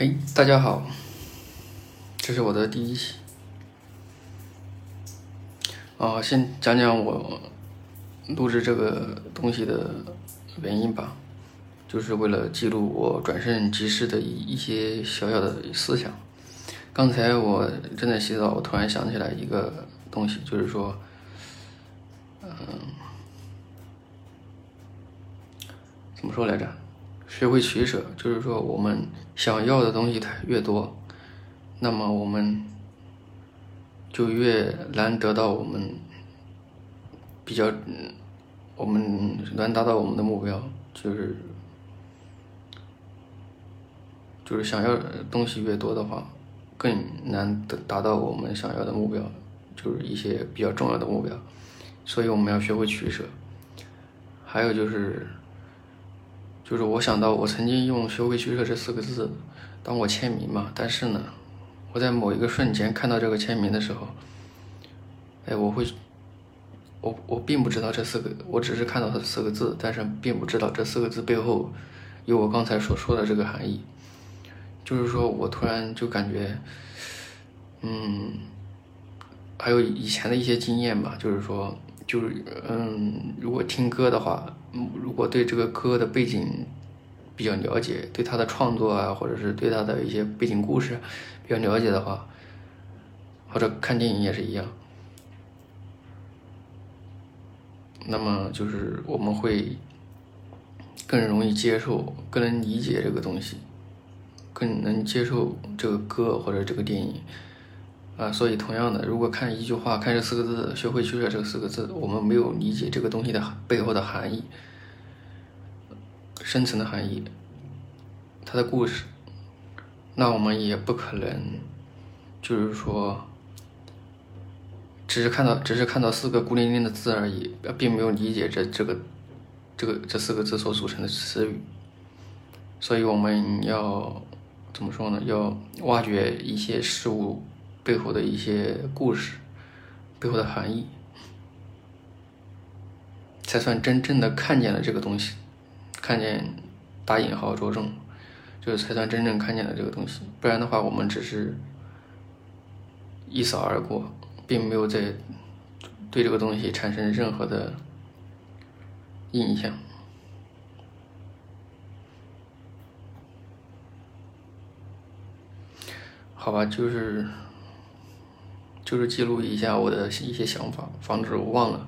嘿，大家好，这是我的第一期。啊，先讲讲我录制这个东西的原因吧，就是为了记录我转瞬即逝的一一些小小的思想。刚才我正在洗澡，我突然想起来一个东西，就是说，嗯，怎么说来着？学会取舍，就是说，我们想要的东西太越多，那么我们就越难得到我们比较，我们难达到我们的目标，就是就是想要东西越多的话，更难得达到我们想要的目标，就是一些比较重要的目标，所以我们要学会取舍。还有就是。就是我想到，我曾经用“学会取舍”这四个字当我签名嘛，但是呢，我在某一个瞬间看到这个签名的时候，哎，我会，我我并不知道这四个，我只是看到这四个字，但是并不知道这四个字背后有我刚才所说的这个含义。就是说我突然就感觉，嗯，还有以前的一些经验吧，就是说。就是嗯，如果听歌的话，如果对这个歌的背景比较了解，对他的创作啊，或者是对他的一些背景故事比较了解的话，或者看电影也是一样，那么就是我们会更容易接受，更能理解这个东西，更能接受这个歌或者这个电影。啊，所以同样的，如果看一句话，看这四个字，学会取舍这四个字，我们没有理解这个东西的背后的含义、深层的含义、它的故事，那我们也不可能，就是说，只是看到只是看到四个孤零零的字而已，并没有理解这这个这个这四个字所组成的词语。所以我们要怎么说呢？要挖掘一些事物。背后的一些故事，背后的含义，才算真正的看见了这个东西，看见打引号着重，就是才算真正看见了这个东西。不然的话，我们只是一扫而过，并没有在对这个东西产生任何的印象。好吧，就是。就是记录一下我的一些想法，防止我忘了。